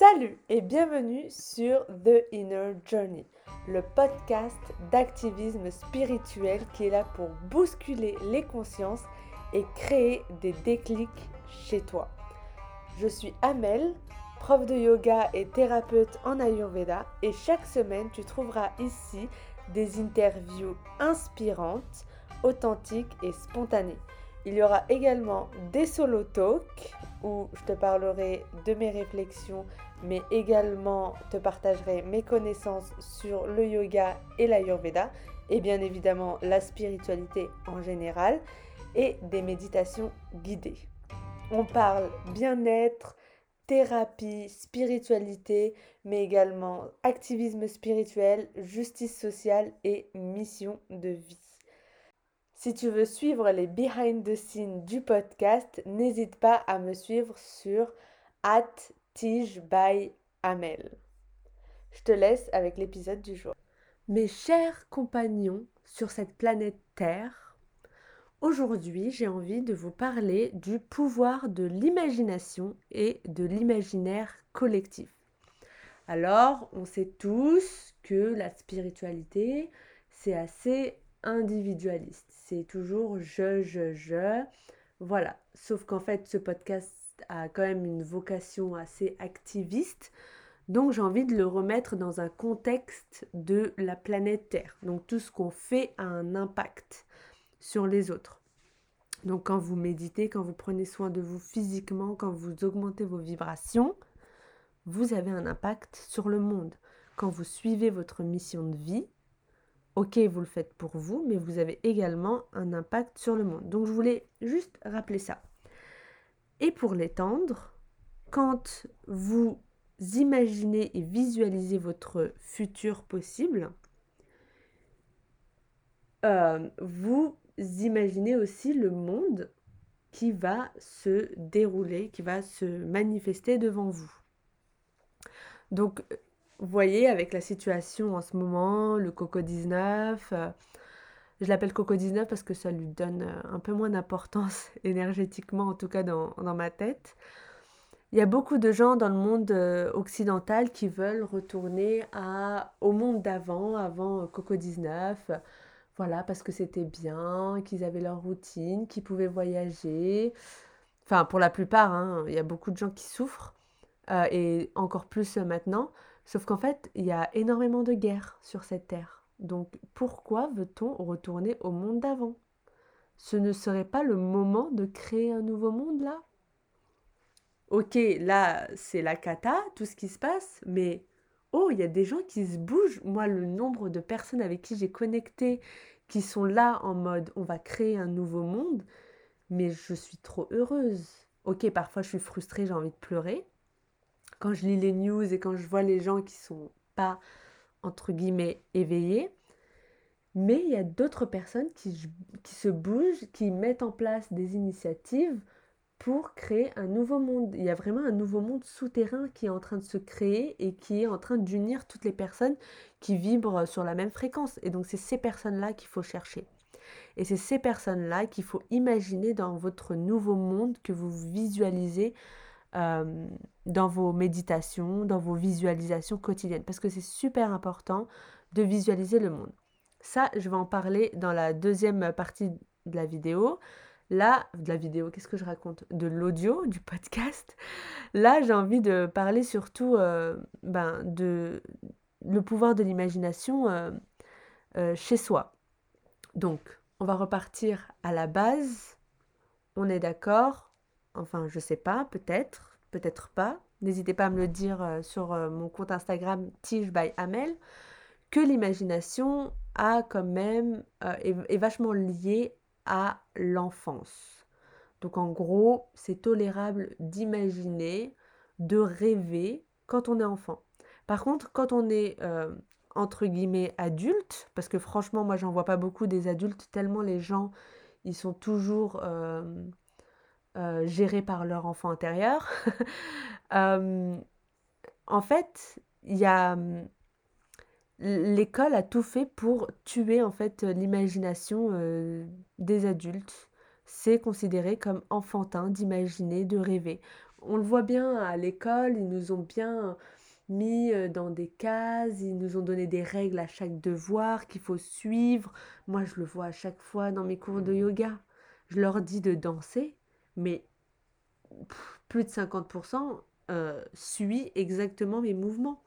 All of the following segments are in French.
Salut et bienvenue sur The Inner Journey, le podcast d'activisme spirituel qui est là pour bousculer les consciences et créer des déclics chez toi. Je suis Amel, prof de yoga et thérapeute en Ayurveda et chaque semaine tu trouveras ici des interviews inspirantes, authentiques et spontanées. Il y aura également des solo talks où je te parlerai de mes réflexions, mais également te partagerai mes connaissances sur le yoga et l'ayurveda, et bien évidemment la spiritualité en général, et des méditations guidées. On parle bien-être, thérapie, spiritualité, mais également activisme spirituel, justice sociale et mission de vie. Si tu veux suivre les behind the scenes du podcast, n'hésite pas à me suivre sur at tige by Amel. Je te laisse avec l'épisode du jour. Mes chers compagnons sur cette planète Terre, aujourd'hui j'ai envie de vous parler du pouvoir de l'imagination et de l'imaginaire collectif. Alors, on sait tous que la spiritualité, c'est assez individualiste. C'est toujours je, je, je. Voilà. Sauf qu'en fait, ce podcast a quand même une vocation assez activiste. Donc j'ai envie de le remettre dans un contexte de la planète Terre. Donc tout ce qu'on fait a un impact sur les autres. Donc quand vous méditez, quand vous prenez soin de vous physiquement, quand vous augmentez vos vibrations, vous avez un impact sur le monde. Quand vous suivez votre mission de vie, Ok, vous le faites pour vous, mais vous avez également un impact sur le monde. Donc je voulais juste rappeler ça. Et pour l'étendre, quand vous imaginez et visualisez votre futur possible, euh, vous imaginez aussi le monde qui va se dérouler, qui va se manifester devant vous. Donc vous voyez, avec la situation en ce moment, le Coco 19, euh, je l'appelle Coco 19 parce que ça lui donne euh, un peu moins d'importance énergétiquement, en tout cas dans, ma tête. Il y a beaucoup de gens dans le monde euh, occidental qui veulent retourner au monde d'avant, avant Coco 19. Voilà, parce que c'était bien, qu'ils avaient leur routine, qu'ils pouvaient voyager. Enfin, pour la plupart, hein, il y a beaucoup de gens qui souffrent, et encore plus maintenant. Sauf qu'en fait, il y a énormément de guerres sur cette terre. Donc pourquoi veut-on retourner au monde d'avant? Ce ne serait pas le moment de créer un nouveau monde là? Ok, là c'est la cata, tout ce qui se passe, mais oh, il y a des gens qui se bougent. Moi, le nombre de personnes avec qui j'ai connecté, qui sont là en mode on va créer un nouveau monde, mais je suis trop heureuse. Ok, parfois je suis frustrée, j'ai envie de pleurer, quand je lis les news et quand je vois les gens qui sont pas, entre guillemets, éveillés. Mais il y a d'autres personnes qui, qui, se bougent, qui mettent en place des initiatives pour créer un nouveau monde. Il y a vraiment un nouveau monde souterrain qui est en train de se créer et qui est en train d'unir toutes les personnes qui vibrent sur la même fréquence. Et donc c'est ces personnes-là qu'il faut chercher. Et c'est ces personnes-là qu'il faut imaginer dans votre nouveau monde que vous visualisez euh, dans vos méditations, dans vos visualisations quotidiennes, parce que c'est super important de visualiser le monde. Ça, je vais en parler dans la deuxième partie de la vidéo. Là, de la vidéo, qu'est-ce que je raconte? De l'audio, du podcast. Là, j'ai envie de parler surtout euh, ben, de le pouvoir de l'imagination euh, chez soi. Donc, on va repartir à la base. On est d'accord? Enfin, je sais pas, peut-être, peut-être pas. N'hésitez pas à me le dire euh, sur euh, mon compte Instagram Tige by Amel que l'imagination a quand même euh, est, vachement liée à l'enfance. Donc en gros, c'est tolérable d'imaginer, de rêver quand on est enfant. Par contre, quand on est entre guillemets adulte, parce que franchement, moi j'en vois pas beaucoup des adultes, tellement les gens, ils sont toujours gérés par leur enfant intérieur. Euh, en fait, il y a l'école a tout fait pour tuer en fait l'imagination euh, des adultes. C'est considéré comme enfantin d'imaginer, de rêver. on le voit bien à l'école, ils nous ont bien mis dans des cases, ils nous ont donné des règles à chaque devoir qu'il faut suivre. Moi, je le vois à chaque fois dans mes cours de yoga. Je leur dis de danser, mais plus de 50% euh, suit exactement mes mouvements.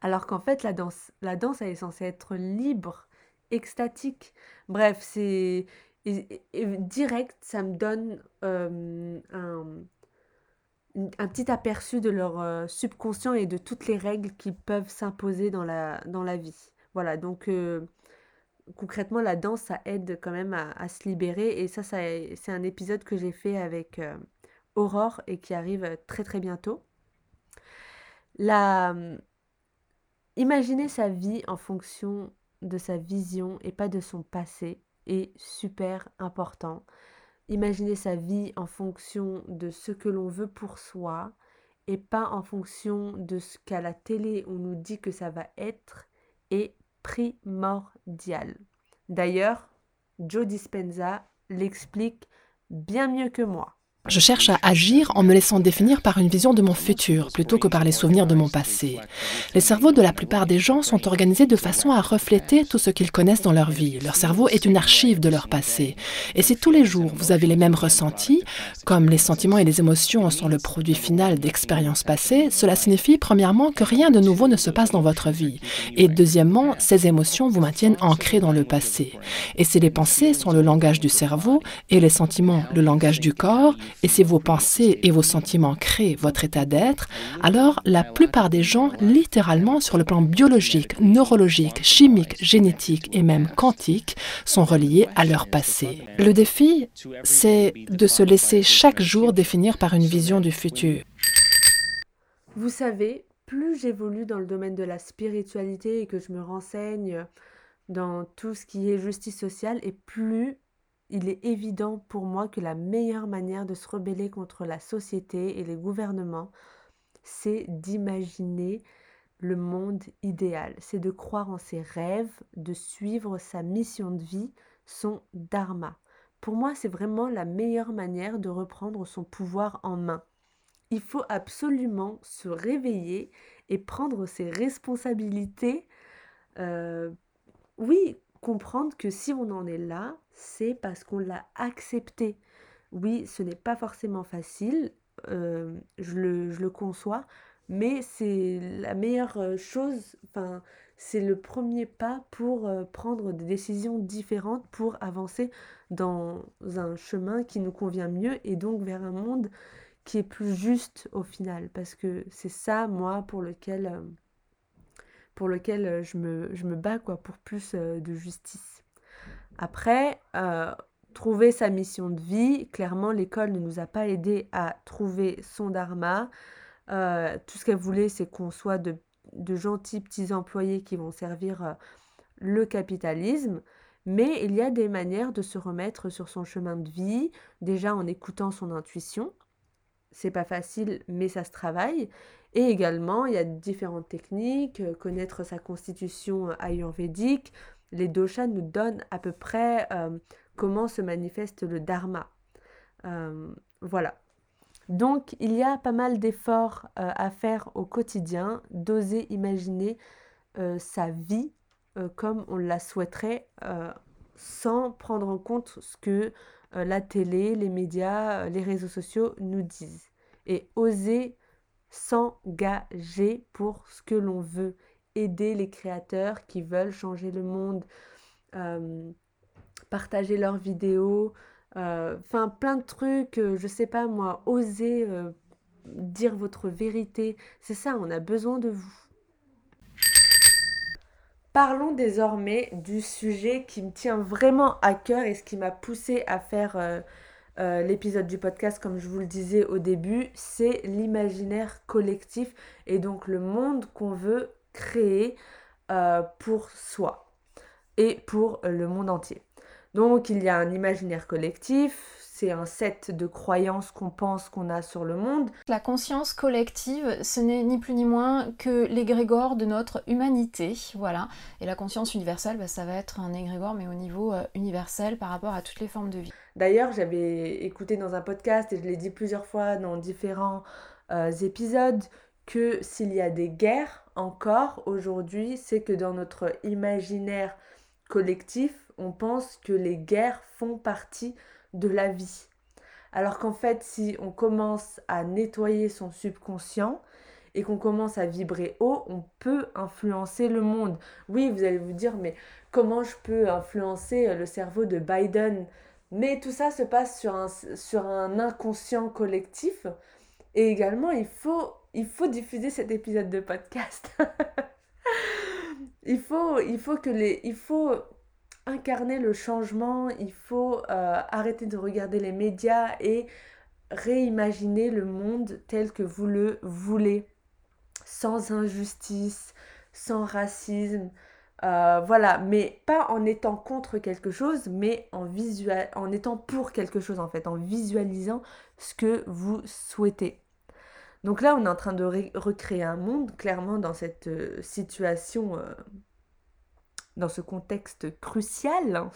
Alors qu'en fait, la danse, la danse, elle est censée être libre, extatique. Bref, c'est direct, ça me donne euh, un, un, petit aperçu de leur euh, subconscient et de toutes les règles qui peuvent s'imposer dans la, dans la vie. Voilà, donc concrètement, la danse, ça aide quand même à, se libérer. Et ça, c'est un épisode que j'ai fait avec Aurore et qui arrive très très bientôt. La... Imaginer sa vie en fonction de sa vision et pas de son passé est super important. Imaginer sa vie en fonction de ce que l'on veut pour soi et pas en fonction de ce qu'à la télé on nous dit que ça va être est primordial. D'ailleurs, Joe Dispenza l'explique bien mieux que moi. Je cherche à agir en me laissant définir par une vision de mon futur plutôt que par les souvenirs de mon passé. Les cerveaux de la plupart des gens sont organisés de façon à refléter tout ce qu'ils connaissent dans leur vie. Leur cerveau est une archive de leur passé. Et si tous les jours vous avez les mêmes ressentis, comme les sentiments et les émotions sont le produit final d'expériences passées, cela signifie premièrement que rien de nouveau ne se passe dans votre vie. Et deuxièmement, ces émotions vous maintiennent ancrés dans le passé. Et si les pensées sont le langage du cerveau et les sentiments le langage du corps, et si vos pensées et vos sentiments créent votre état d'être, alors la plupart des gens, littéralement sur le plan biologique, neurologique, chimique, génétique et même quantique, sont reliés à leur passé. Le défi, c'est de se laisser chaque jour définir par une vision du futur. Vous savez, plus j'évolue dans le domaine de la spiritualité et que je me renseigne dans tout ce qui est justice sociale, et plus il est évident pour moi que la meilleure manière de se rebeller contre la société et les gouvernements, c'est d'imaginer le monde idéal, c'est de croire en ses rêves, de suivre sa mission de vie, son dharma. Pour moi, c'est vraiment la meilleure manière de reprendre son pouvoir en main. Il faut absolument se réveiller et prendre ses responsabilités. Euh, oui, comprendre que si on en est là, c'est parce qu'on l'a accepté. Oui, ce n'est pas forcément facile, euh, je, le, je, le, conçois, mais c'est la meilleure euh, chose, enfin, c'est le premier pas pour euh, prendre des décisions différentes, pour avancer dans un chemin qui nous convient mieux et donc vers un monde qui est plus juste au final. Parce que c'est ça, moi, pour lequel pour lequel euh, je me, je bats pour plus euh, de justice. Après, euh, trouver sa mission de vie, clairement l'école ne nous a pas aidé à trouver son dharma. tout ce qu'elle voulait, c'est qu'on soit de, de, gentils petits employés qui vont servir le capitalisme. Mais il y a des manières de se remettre sur son chemin de vie, déjà en écoutant son intuition. C'est pas facile, mais ça se travaille. Et également, il y a différentes techniques, euh, connaître sa constitution euh, ayurvédique. Les doshas nous donnent à peu près euh, comment se manifeste le dharma. voilà. Donc, il y a pas mal d'efforts à faire au quotidien, d'oser imaginer sa vie comme on la souhaiterait, sans prendre en compte ce que la télé, les médias, les réseaux sociaux nous disent. Et oser s'engager pour ce que l'on veut, aider les créateurs qui veulent changer le monde, euh, partager leurs vidéos, euh, enfin plein de trucs, euh, je sais pas moi, oser dire votre vérité, c'est ça, on a besoin de vous. Parlons désormais du sujet qui me tient vraiment à cœur et ce qui m'a poussé à faire euh, l'épisode du podcast, comme je vous le disais au début, c'est l'imaginaire collectif et donc le monde qu'on veut créer euh, pour soi et pour le monde entier. Donc il y a un imaginaire collectif, c'est un set de croyances qu'on pense qu'on a sur le monde. La conscience collective, ce n'est ni plus ni moins que l'égrégore de notre humanité, voilà. Et la conscience universelle, bah, ça va être un égrégore, mais au niveau euh, universel par rapport à toutes les formes de vie. D'ailleurs, j'avais écouté dans un podcast, et je l'ai dit plusieurs fois dans différents euh, épisodes, que s'il y a des guerres encore aujourd'hui, c'est que dans notre imaginaire collectif, on pense que les guerres font partie de la vie. Alors qu'en fait, si on commence à nettoyer son subconscient et qu'on commence à vibrer haut, on peut influencer le monde. Oui, vous allez vous dire, mais comment je peux influencer le cerveau de Biden? Mais tout ça se passe sur un, sur un inconscient collectif. Et également, il faut, il faut diffuser cet épisode de podcast. il, faut, il faut que les... Il faut incarner le changement, il faut euh, arrêter de regarder les médias et réimaginer le monde tel que vous le voulez, sans injustice, sans racisme. Euh, voilà, mais pas en étant contre quelque chose, mais en, visual... en étant pour quelque chose en fait, en visualisant ce que vous souhaitez. Donc là, on est en train de recréer un monde, clairement, dans cette euh, situation dans ce contexte crucial.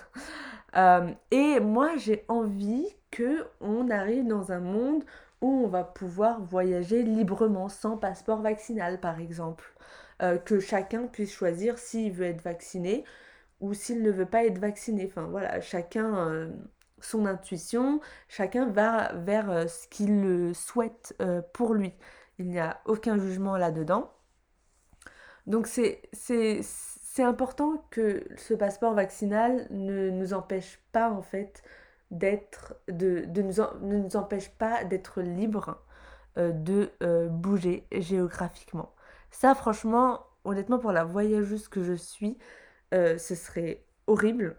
Euh, et moi, j'ai envie que on arrive dans un monde où on va pouvoir voyager librement, sans passeport vaccinal, par exemple. Euh, que chacun puisse choisir s'il veut être vacciné ou s'il ne veut pas être vacciné. Enfin voilà, chacun euh, son intuition, chacun va vers ce qu'il souhaite pour lui. Il n'y a aucun jugement là-dedans. Donc c'est c'est important que ce passeport vaccinal ne nous empêche pas en fait d'être de, nous ne nous empêche pas d'être libre euh, de euh, bouger géographiquement. Ça franchement, honnêtement pour la voyageuse que je suis, euh, ce serait horrible.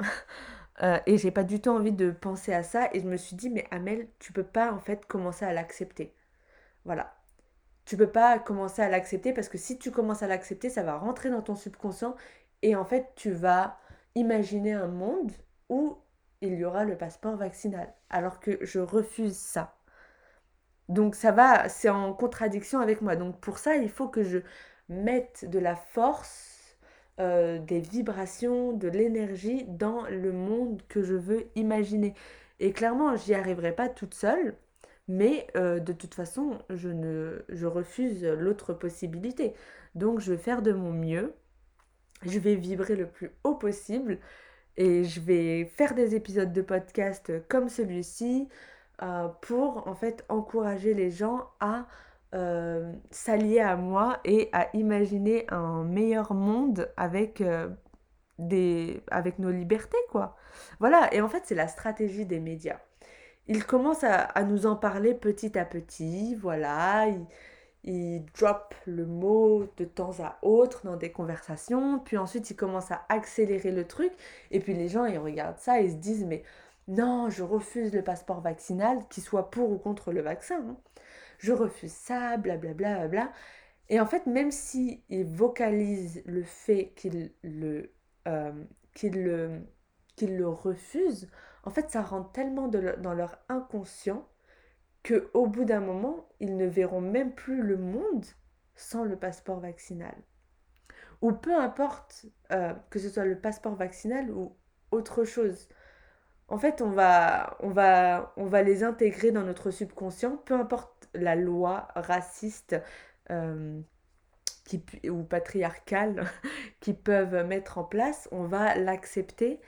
et j'ai pas du tout envie de penser à ça et je me suis dit mais Amel, tu peux pas en fait commencer à l'accepter. Voilà. Tu peux pas commencer à l'accepter parce que si tu commences à l'accepter, ça va rentrer dans ton subconscient et en fait, tu vas imaginer un monde où il y aura le passeport vaccinal, alors que je refuse ça. Donc ça va, c'est en contradiction avec moi. Donc pour ça, il faut que je mette de la force, euh, des vibrations, de l'énergie dans le monde que je veux imaginer. Et clairement, j'y arriverai pas toute seule, mais euh, de toute façon, je, je refuse l'autre possibilité. Donc je vais faire de mon mieux je vais vibrer le plus haut possible et je vais faire des épisodes de podcast comme celui-ci euh, pour en fait encourager les gens à euh, s'allier à moi et à imaginer un meilleur monde avec, euh, des, avec nos libertés quoi. Voilà, et en fait c'est la stratégie des médias. Ils commencent à, à, nous en parler petit à petit, voilà, il drop le mot de temps à autre dans des conversations, puis ensuite il commence à accélérer le truc, et puis les gens ils regardent ça et se disent mais non, je refuse le passeport vaccinal, qu'il soit pour ou contre le vaccin. Hein. Je refuse ça, blablabla. Bla, bla, bla. Et en fait, même s'ils vocalisent le fait qu'ils le, euh, le, le refusent, en fait, ça rentre tellement dans leur inconscient que au bout d'un moment, ils ne verront même plus le monde sans le passeport vaccinal. Ou peu importe euh, que ce soit le passeport vaccinal ou autre chose. En fait, on va, on, va, on va les intégrer dans notre subconscient, peu importe la loi raciste euh, qui, ou patriarcale qu'ils peuvent mettre en place, on va l'accepter.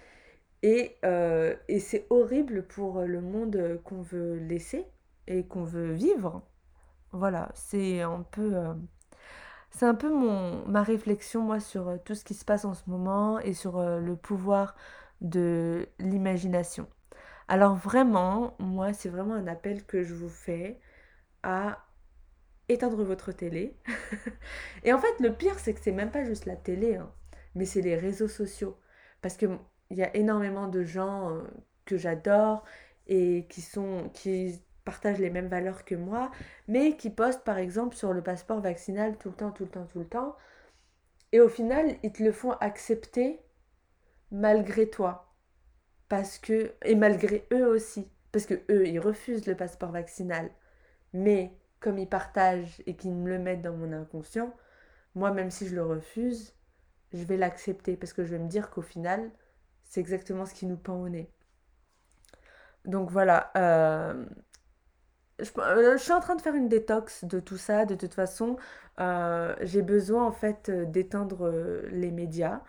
Et, euh, et c'est horrible pour le monde qu'on veut laisser, qu'on veut vivre. Voilà, c'est un peu, euh, c'est un peu mon, ma réflexion, moi, sur euh, tout ce qui se passe en ce moment et sur euh, le pouvoir de l'imagination. Alors vraiment, moi, c'est vraiment un appel que je vous fais à éteindre votre télé. et en fait, le pire, c'est que c'est même pas juste la télé, hein, mais c'est les réseaux sociaux. Parce qu'il y a énormément de gens que j'adore et qui sont qui partagent les mêmes valeurs que moi, mais qui postent par exemple sur le passeport vaccinal tout le temps, tout le temps, tout le temps. Et au final, ils te le font accepter malgré toi. Parce que, et malgré eux aussi. parce que eux, ils refusent le passeport vaccinal, mais comme ils partagent et qu'ils me le mettent dans mon inconscient, moi, même si je le refuse, je vais l'accepter parce que je vais me dire qu'au final, c'est exactement ce qui nous pend au nez. Donc voilà, euh, euh, je, suis en train de faire une détox de tout ça. De toute façon, euh, j'ai besoin en fait d'éteindre les médias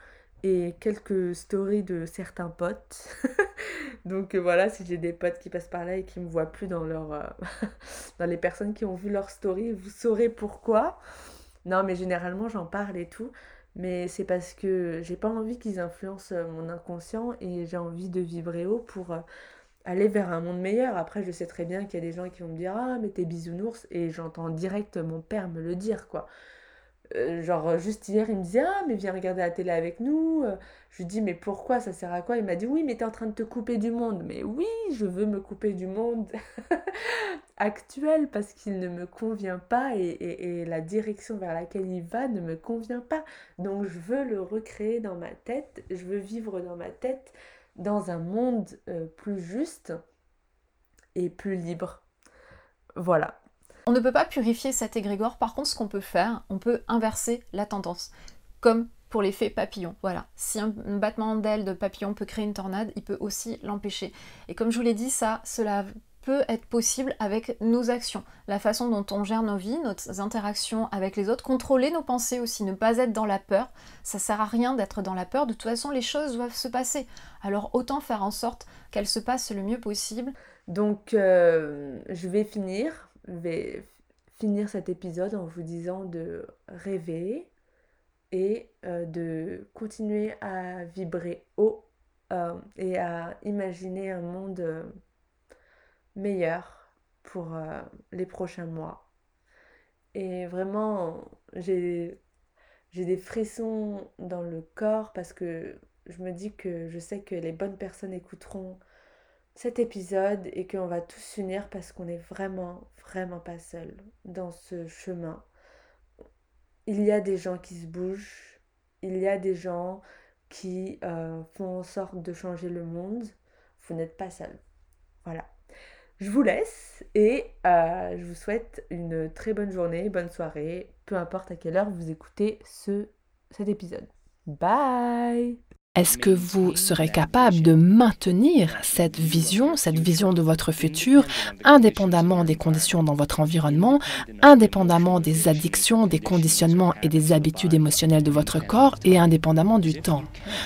et quelques stories de certains potes. Donc voilà, si j'ai des potes qui passent par là et qui me voient plus dans leur dans les personnes qui ont vu leur story, vous saurez pourquoi. Non, mais généralement j'en parle et tout mais c'est parce que j'ai pas envie qu'ils influencent euh, mon inconscient et j'ai envie de vibrer haut pour euh, aller vers un monde meilleur. Après, je sais très bien qu'il y a des gens qui vont me dire Ah, mais t'es bisounours, et j'entends direct mon père me le dire, quoi. Euh, genre, juste hier, il me disait Ah, mais viens regarder la télé avec nous. Je lui dis Mais pourquoi Ça sert à quoi? Il m'a dit Oui, mais t'es en train de te couper du monde. Mais oui, je veux me couper du monde actuel parce qu'il ne me convient pas et, la direction vers laquelle il va ne me convient pas. Donc, je veux le recréer dans ma tête. Je veux vivre dans ma tête dans un monde euh, plus juste et plus libre. Voilà. On ne peut pas purifier cet égrégore. Par contre, ce qu'on peut faire, on peut inverser la tendance. Comme pour l'effet papillon. Voilà. Si un, battement d'aile de papillon peut créer une tornade, il peut aussi l'empêcher. Et comme je vous l'ai dit, ça, cela peut être possible avec nos actions, la façon dont on gère nos vies, nos interactions avec les autres, contrôler nos pensées aussi, ne pas être dans la peur. Ça sert à rien d'être dans la peur, de toute façon les choses doivent se passer. Alors autant faire en sorte qu'elles se passent le mieux possible. Donc euh, je vais finir, je vais finir cet épisode en vous disant de rêver et euh, de continuer à vibrer haut euh, et à imaginer un monde meilleur pour euh, les prochains mois. Et vraiment, j'ai des frissons dans le corps parce que je me dis que je sais que les bonnes personnes écouteront cet épisode et qu'on va tous s'unir parce qu'on n'est vraiment, vraiment pas seul dans ce chemin. Il y a des gens qui se bougent, il y a des gens qui euh, font en sorte de changer le monde. Vous n'êtes pas seul. Voilà. Je vous laisse et euh, je vous souhaite une très bonne journée, bonne soirée, peu importe à quelle heure vous écoutez ce, cet épisode. Bye est-ce que vous serez capable de maintenir cette vision, cette vision de votre futur, indépendamment des conditions dans votre environnement, indépendamment des addictions, des conditionnements et des habitudes émotionnelles de votre corps et indépendamment du temps?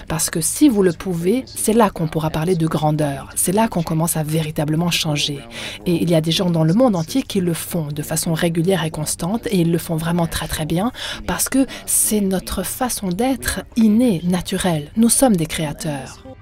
Parce que si vous le pouvez, c'est là qu'on pourra parler de grandeur, c'est là qu'on commence à véritablement changer. Et il y a des gens dans le monde entier qui le font de façon régulière et constante et ils le font vraiment très très bien parce que c'est notre façon d'être innée, naturelle. Nous sommes des créateurs.